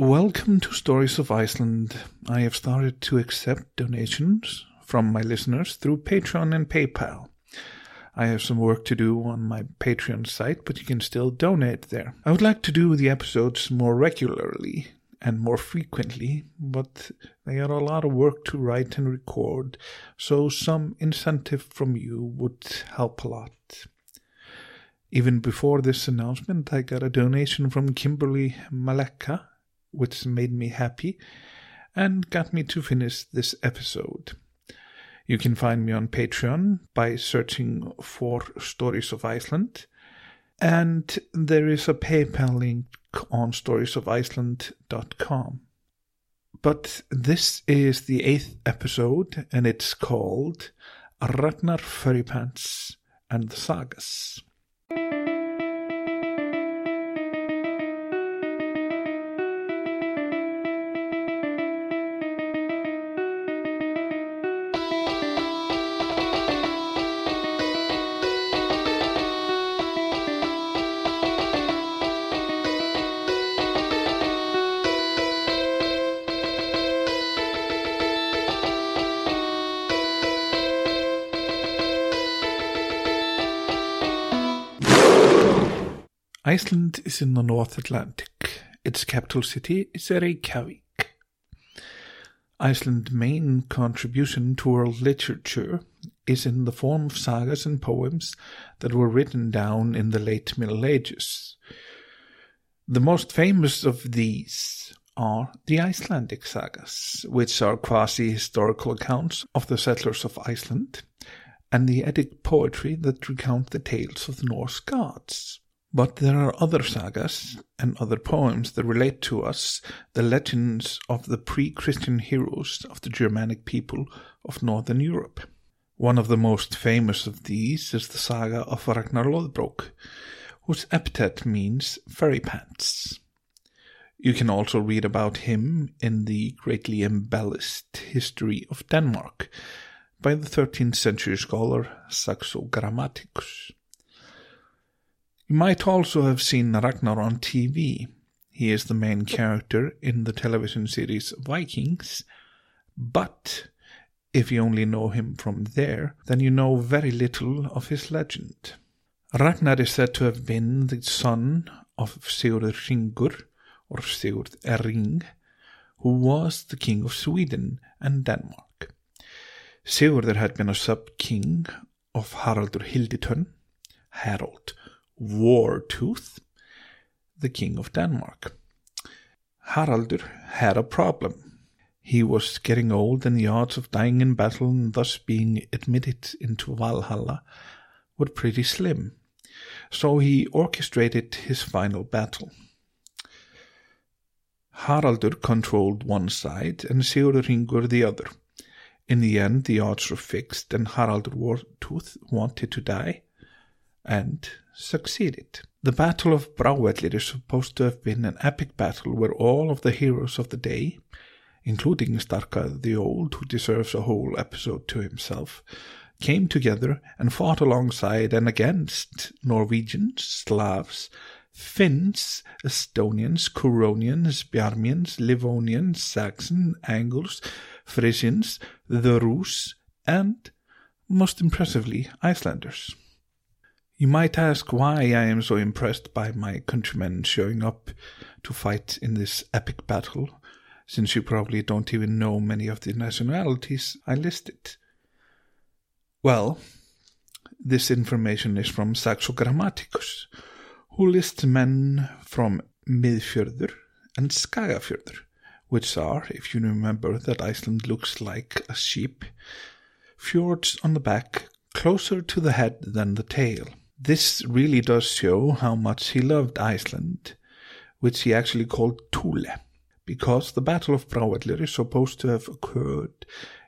Welcome to Stories of Iceland. I have started to accept donations from my listeners through Patreon and PayPal. I have some work to do on my Patreon site, but you can still donate there. I would like to do the episodes more regularly and more frequently, but they are a lot of work to write and record, so some incentive from you would help a lot. Even before this announcement, I got a donation from Kimberly Maleka, which made me happy and got me to finish this episode. You can find me on Patreon by searching for Stories of Iceland. And there is a PayPal link on storiesoficeland.com. But this is the eighth episode, and it's called Ragnar Furrypants and the Sagas. Iceland is in the North Atlantic. Its capital city is Reykjavik. Iceland's main contribution to world literature is in the form of sagas and poems that were written down in the late Middle Ages. The most famous of these are the Icelandic sagas, which are quasi historical accounts of the settlers of Iceland, and the Eddic poetry that recount the tales of the Norse gods. But there are other sagas and other poems that relate to us, the legends of the pre Christian heroes of the Germanic people of Northern Europe. One of the most famous of these is the saga of Ragnar Lothbrok, whose epithet means furry pants. You can also read about him in the greatly embellished history of Denmark by the 13th century scholar Saxo Grammaticus. You might also have seen Ragnar on TV. He is the main character in the television series Vikings, but if you only know him from there, then you know very little of his legend. Ragnar is said to have been the son of Sigurd Hringur, or Sigurd Ring, who was the king of Sweden and Denmark. Sigurd had been a sub-king of Haraldur Hilditönn, Harold Wartooth, the king of Denmark. Haraldur had a problem. He was getting old, and the odds of dying in battle and thus being admitted into Valhalla were pretty slim. So he orchestrated his final battle. Haraldur controlled one side and Sigurður the other. In the end, the odds were fixed, and Haraldur Wartooth wanted to die, and succeeded. The Battle of Brávellir is supposed to have been an epic battle where all of the heroes of the day, including Starka the Old, who deserves a whole episode to himself, came together and fought alongside and against Norwegians, Slavs, Finns, Estonians, Curonians, Bjarmians, Livonians, Saxon, Angles, Frisians, the Rus, and, most impressively, Icelanders. You might ask why I am so impressed by my countrymen showing up to fight in this epic battle, since you probably don't even know many of the nationalities I listed. Well, this information is from Saxo Grammaticus, who lists men from Miðfjörður and Skagafjörður, which are, if you remember that Iceland looks like a sheep, fjords on the back closer to the head than the tail. This really does show how much he loved Iceland, which he actually called Thule, because the Battle of Brávellir is supposed to have occurred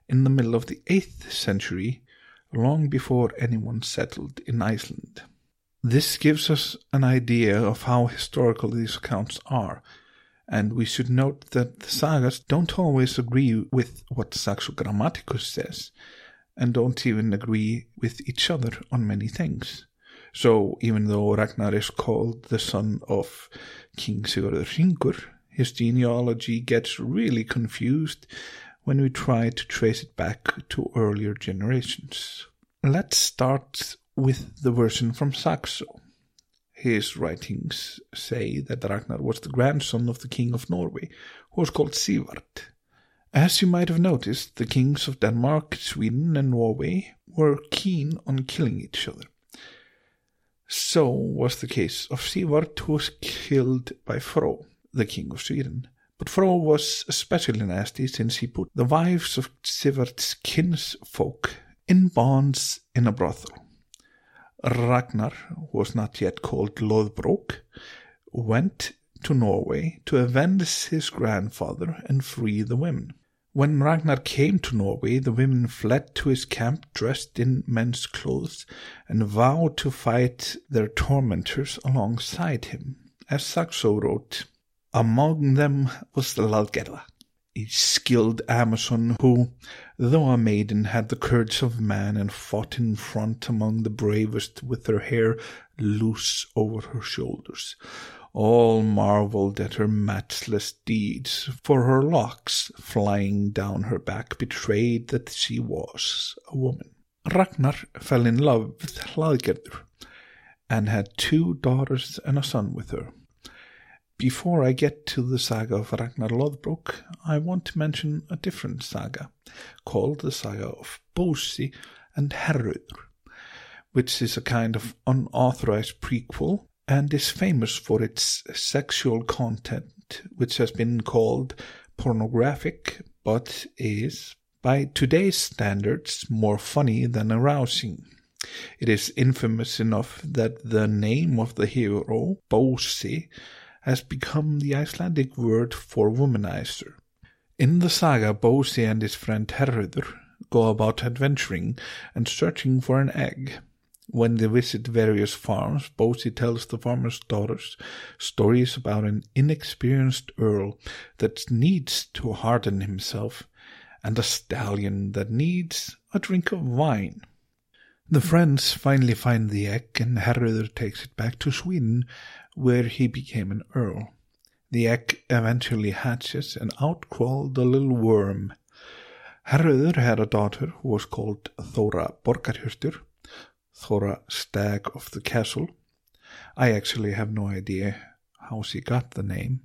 in the middle of the 8th century, long before anyone settled in Iceland. This gives us an idea of how historical these accounts are, and we should note that the sagas don't always agree with what Saxo Grammaticus says, and don't even agree with each other on many things. So even though Ragnar is called the son of King Sigurður Hringur, his genealogy gets really confused when we try to trace it back to earlier generations. Let's start with the version from Saxo. His writings say that Ragnar was the grandson of the king of Norway, who was called Sivart. As you might have noticed, the kings of Denmark, Sweden, and Norway were keen on killing each other. So was the case of Sivart, who was killed by Fro, the king of Sweden. But Fro was especially nasty since he put the wives of Sivart's kinsfolk in bonds in a brothel. Ragnar, who was not yet called Lothbrok, went to Norway to avenge his grandfather and free the women. When Ragnar came to Norway, the women fled to his camp dressed in men's clothes and vowed to fight their tormentors alongside him. As Saxo wrote, among them was the Ladgerda, a skilled Amazon who, though a maiden, had the courage of man and fought in front among the bravest with her hair loose over her shoulders. All marveled at her matchless deeds, for her locks flying down her back betrayed that she was a woman. Ragnar fell in love with Hlaðgerður and had two daughters and a son with her. Before I get to the saga of Ragnar Lothbrok, I want to mention a different saga called the saga of Bósi and Herrauður, which is a kind of unauthorized prequel and is famous for its sexual content, which has been called pornographic but is, by today's standards, more funny than arousing. It is infamous enough that the name of the hero, Bósi, has become the Icelandic word for womanizer. In the saga, Bósi and his friend Herrauður go about adventuring and searching for an egg. When they visit various farms, Bósi tells the farmers' daughters stories about an inexperienced earl that needs to harden himself and a stallion that needs a drink of wine. The friends finally find the egg and Herrauður takes it back to Sweden where he became an earl. The egg eventually hatches and out crawled a little worm. Herrauður had a daughter who was called Thora Borgarhjörtur, Thora Stag of the Castle. I actually have no idea how she got the name.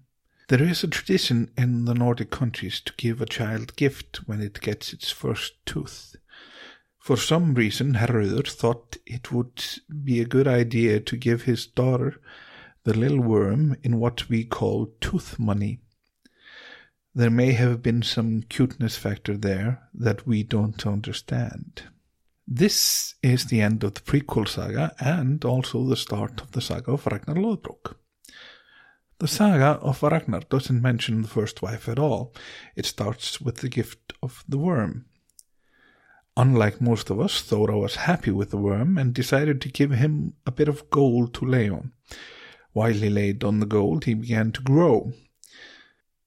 There is a tradition in the Nordic countries to give a child gift when it gets its first tooth. For some reason, Herrauður thought it would be a good idea to give his daughter the little worm in what we call tooth money. There may have been some cuteness factor there that we don't understand. This is the end of the prequel saga and also the start of the saga of Ragnar Lothbrok. The saga of Ragnar doesn't mention the first wife at all. It starts with the gift of the worm. Unlike most of us, Thora was happy with the worm and decided to give him a bit of gold to lay on. While he laid on the gold, he began to grow,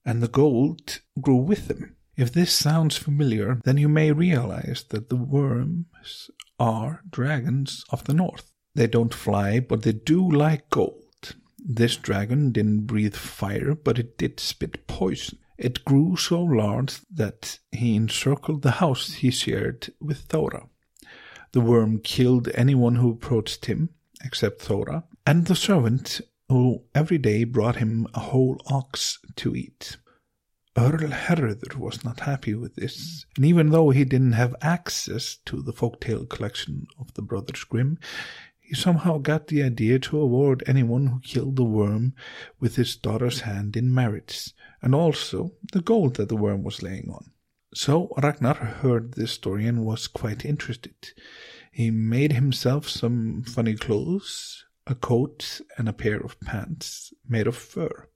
and the gold grew with him. If this sounds familiar, then you may realize that the worms are dragons of the north. They don't fly, but they do like gold. This dragon didn't breathe fire, but it did spit poison. It grew so large that he encircled the house he shared with Thora. The worm killed anyone who approached him, except Thora, and the servant who every day brought him a whole ox to eat. Earl was not happy with this, and even though he didn't have access to the folktale collection of the Brothers Grimm, he somehow got the idea to award anyone who killed the worm with his daughter's hand in marriage, and also the gold that the worm was laying on. So Ragnar heard this story and was quite interested. He made himself some funny clothes, a coat and a pair of pants made of fur.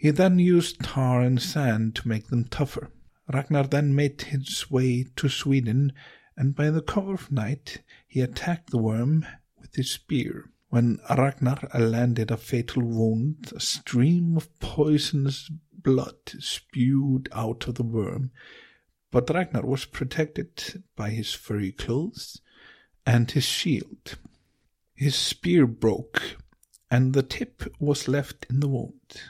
He then used tar and sand to make them tougher. Ragnar then made his way to Sweden, and by the cover of night he attacked the worm with his spear. When Ragnar landed a fatal wound, a stream of poisonous blood spewed out of the worm, but Ragnar was protected by his furry clothes and his shield. His spear broke, and the tip was left in the wound.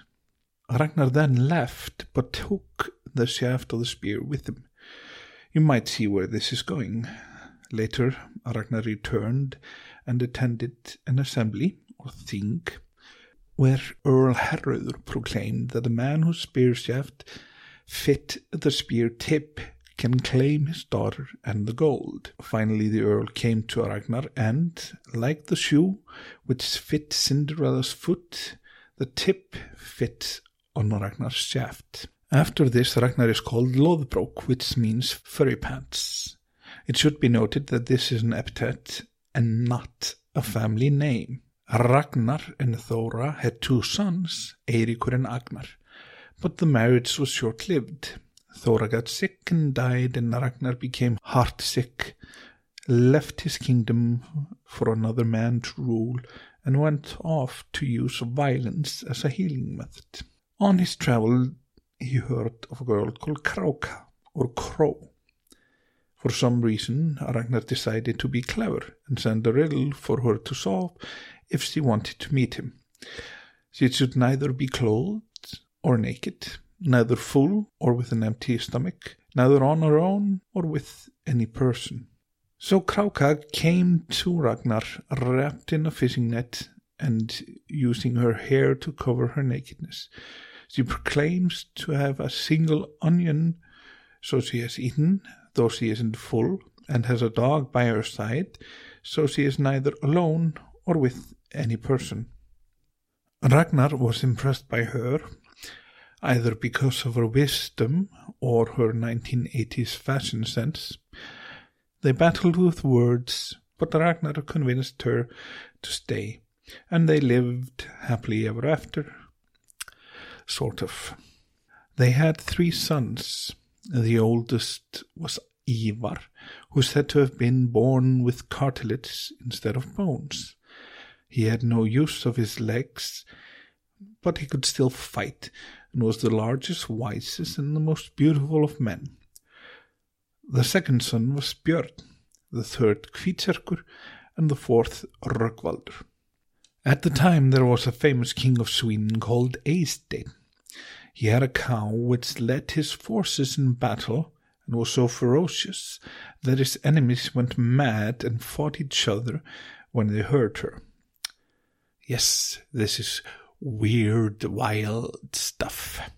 Ragnar then left, but took the shaft of the spear with him. You might see where this is going. Later, Ragnar returned and attended an assembly, or thing, where Earl Herrauður proclaimed that the man whose spear shaft fit the spear tip can claim his daughter and the gold. Finally, the Earl came to Ragnar, and, like the shoe which fit Cinderella's foot, the tip fit on Ragnar's shaft. After this, Ragnar is called Loðbrók, which means furry pants. It should be noted that this is an epithet and not a family name. Ragnar and Thora had two sons, Eirikur and Agnar, but the marriage was short-lived. Thora got sick and died, and Ragnar became heartsick, left his kingdom for another man to rule, and went off to use violence as a healing method. On his travel, he heard of a girl called Kráka, or Crow. For some reason, Ragnar decided to be clever and send a riddle for her to solve if she wanted to meet him. She should neither be clothed or naked, neither full or with an empty stomach, neither on her own or with any person. So Kráka came to Ragnar wrapped in a fishing net and using her hair to cover her nakedness. She proclaims to have a single onion, so she has eaten, though she isn't full, and has a dog by her side, so she is neither alone or with any person. Ragnar was impressed by her, either because of her wisdom or her 1980s fashion sense. They battled with words, but Ragnar convinced her to stay, and they lived happily ever after sort of. They had three sons. The oldest was Ivar, who is said to have been born with cartilage instead of bones. He had no use of his legs, but he could still fight, and was the largest, wisest, and the most beautiful of men. The second son was Björn, the third Hvítserkur, and the fourth Rögnvaldur. At the time there was a famous king of Sweden called Eysteinn. He had a cow which led his forces in battle and was so ferocious that his enemies went mad and fought each other when they heard her. Yes, this is weird, wild stuff.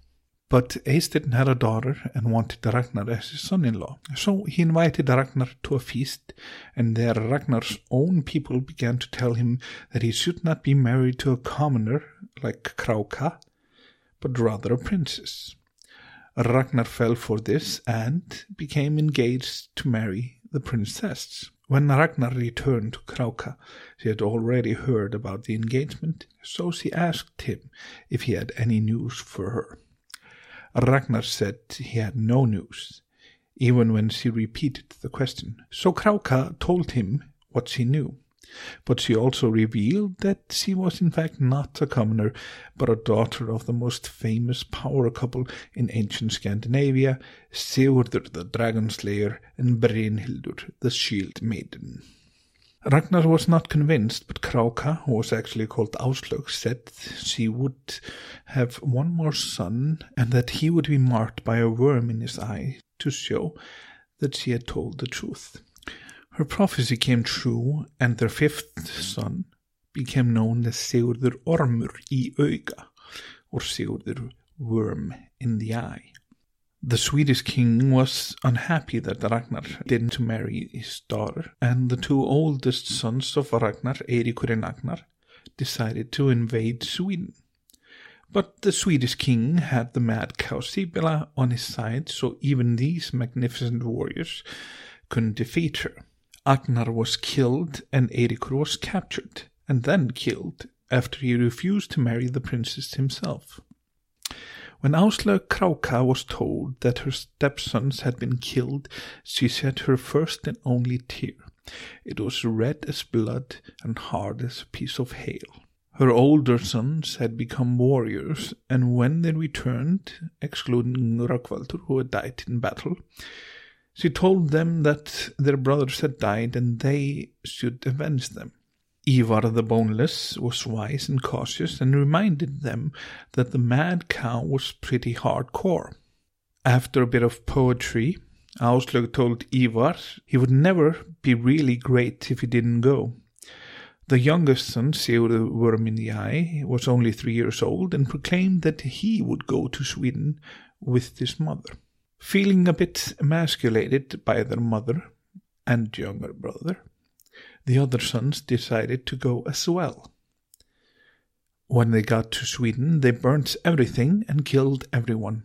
But Eysteinn had a daughter and wanted Ragnar as his son-in-law. So he invited Ragnar to a feast, and there Ragnar's own people began to tell him that he should not be married to a commoner like Kráka, but rather a princess. Ragnar fell for this and became engaged to marry the princess. When Ragnar returned to Kráka, she had already heard about the engagement, so she asked him if he had any news for her. Ragnar said he had no news, even when she repeated the question. So Kráka told him what she knew. But she also revealed that she was in fact not a commoner, but a daughter of the most famous power couple in ancient Scandinavia, Sigurdur the Dragon Slayer and Brynhildur the Shield Maiden. Ragnar was not convinced, but Kráka, who was actually called Áslaug, said she would have one more son and that he would be marked by a worm in his eye to show that she had told the truth. Her prophecy came true, and their fifth son became known as Sigurdur Ormur í auga, or Sigurdur Worm in the Eye. The Swedish king was unhappy that Ragnar didn't marry his daughter, and the two oldest sons of Ragnar, Eirikur and Ragnar, decided to invade Sweden. But the Swedish king had the mad cow on his side, so even these magnificent warriors couldn't defeat her. Agnar was killed and Eiríkur was captured and then killed after he refused to marry the princess himself. When Áslaug Kráka was told that her stepsons had been killed, she shed her first and only tear. It was red as blood and hard as a piece of hail. Her older sons had become warriors, and when they returned, excluding Rögnvaldur, who had died in battle, she told them that their brothers had died and they should avenge them. Ivar the Boneless was wise and cautious and reminded them that the mad cow was pretty hardcore. After a bit of poetry, Áslaug told Ivar he would never be really great if he didn't go. The youngest son, Sigurd Worm in the Eye, was only three years old and proclaimed that he would go to Sweden with his mother. Feeling a bit emasculated by their mother and younger brother, the other sons decided to go as well. When they got to Sweden, they burnt everything and killed everyone.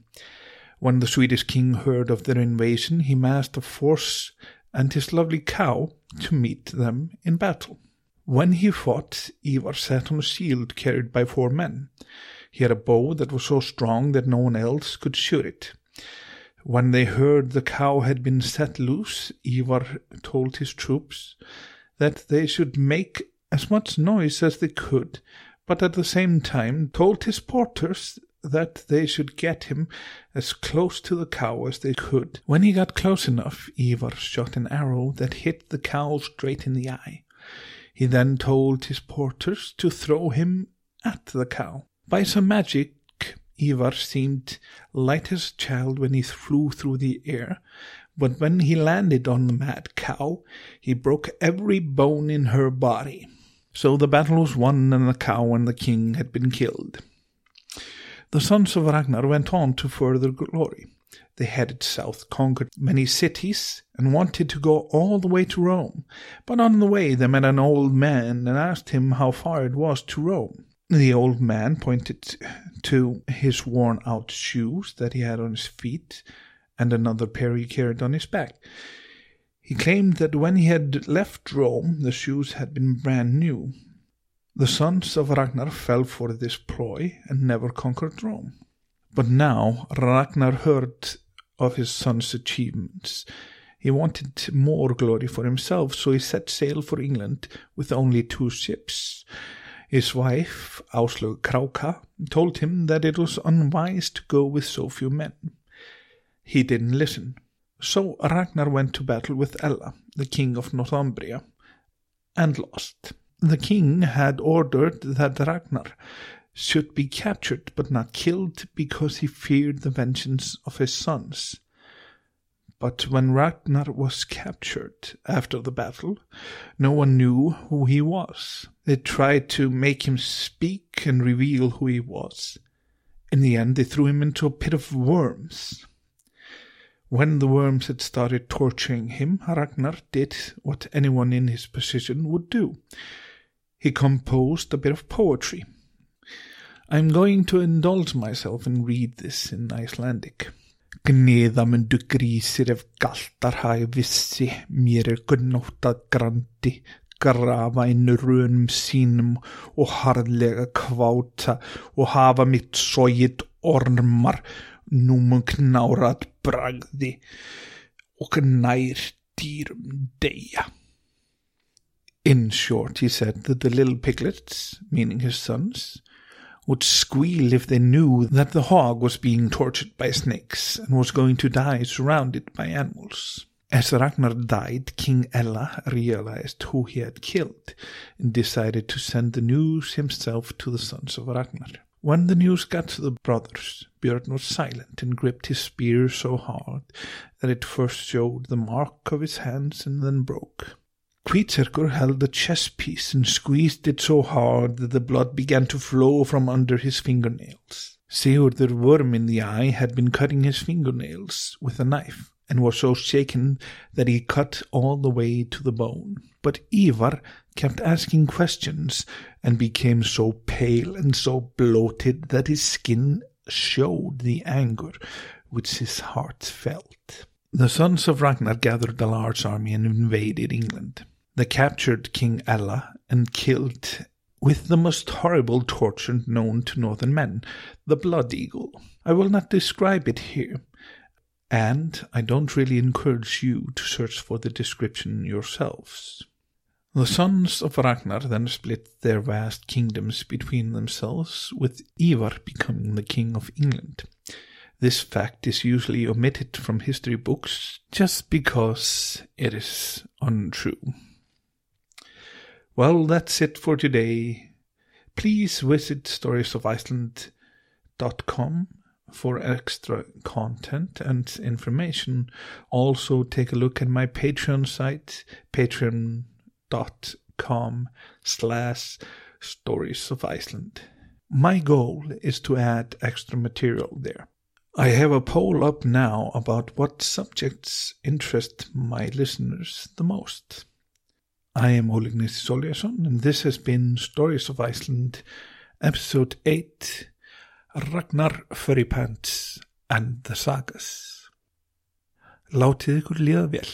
When the Swedish king heard of their invasion, he massed a force and his lovely cow to meet them in battle. When he fought, Ivar sat on a shield carried by four men. He had a bow that was so strong that no one else could shoot it. When they heard the cow had been set loose, Ivar told his troops that they should make as much noise as they could, but at the same time told his porters that they should get him as close to the cow as they could. When he got close enough, Ivar shot an arrow that hit the cow straight in the eye. He then told his porters to throw him at the cow. By some magic, Ivar seemed light as a child when he flew through the air, but when he landed on the mad cow, he broke every bone in her body. So the battle was won, and the cow and the king had been killed. The sons of Ragnar went on to further glory. They headed south, conquered many cities, and wanted to go all the way to Rome. But on the way they met an old man and asked him how far it was to Rome. The old man pointed to his worn out shoes that he had on his feet and another pair he carried on his back. He claimed that when he had left Rome, the shoes had been brand new. The sons of Ragnar fell for this ploy and never conquered Rome. But now Ragnar heard of his son's achievements. He wanted more glory for himself, so he set sail for England with only two ships. His wife, Áslaug Kráka, told him that it was unwise to go with so few men. He didn't listen. So Ragnar went to battle with Ella, the king of Northumbria, and lost. The king had ordered that Ragnar should be captured but not killed because he feared the vengeance of his sons. But when Ragnar was captured after the battle, no one knew who he was. They tried to make him speak and reveal who he was. In the end, they threw him into a pit of worms. When the worms had started torturing him, Ragnar did what anyone in his position would do. He composed a bit of poetry. I'm going to indulge myself and read this in Icelandic. Gneða myndu grísir ef galtar hagi vissi, mér er gunnóttað grandi, grafa inn rönum sínum og harðlega kváta og hafa mitt sógit ormar, númum knárað bragði og nær dýrum deyja. In short, he said that the little piglets, meaning his sons, would squeal if they knew that the hog was being tortured by snakes and was going to die surrounded by animals. As Ragnar died, King Ella realized who he had killed and decided to send the news himself to the sons of Ragnar. When the news got to the brothers, Björn was silent and gripped his spear so hard that it first showed the mark of his hands and then broke. Hvítserkur held the chess piece and squeezed it so hard that the blood began to flow from under his fingernails. Sigurdur Worm in the Eye had been cutting his fingernails with a knife and was so shaken that he cut all the way to the bone. But Ivar kept asking questions and became so pale and so bloated that his skin showed the anger which his heart felt. The sons of Ragnar gathered a large army and invaded England. They captured King Ella and killed with the most horrible torture known to northern men, the blood eagle. I will not describe it here, and I don't really encourage you to search for the description yourselves. The sons of Ragnar then split their vast kingdoms between themselves, with Ivar becoming the king of England. This fact is usually omitted from history books just because it is untrue. Well, that's it for today. Please visit storiesofIceland.com for extra content and information. Also, take a look at my Patreon site, patreon.com slash stories of Iceland. My goal is to add extra material there. I have a poll up now about what subjects interest my listeners the most. I am Ole Gneisti Soljason, and this has been Stories of Iceland, Episode 8 Ragnar Furrypants and the Sagas. Látið ykkur líða vel.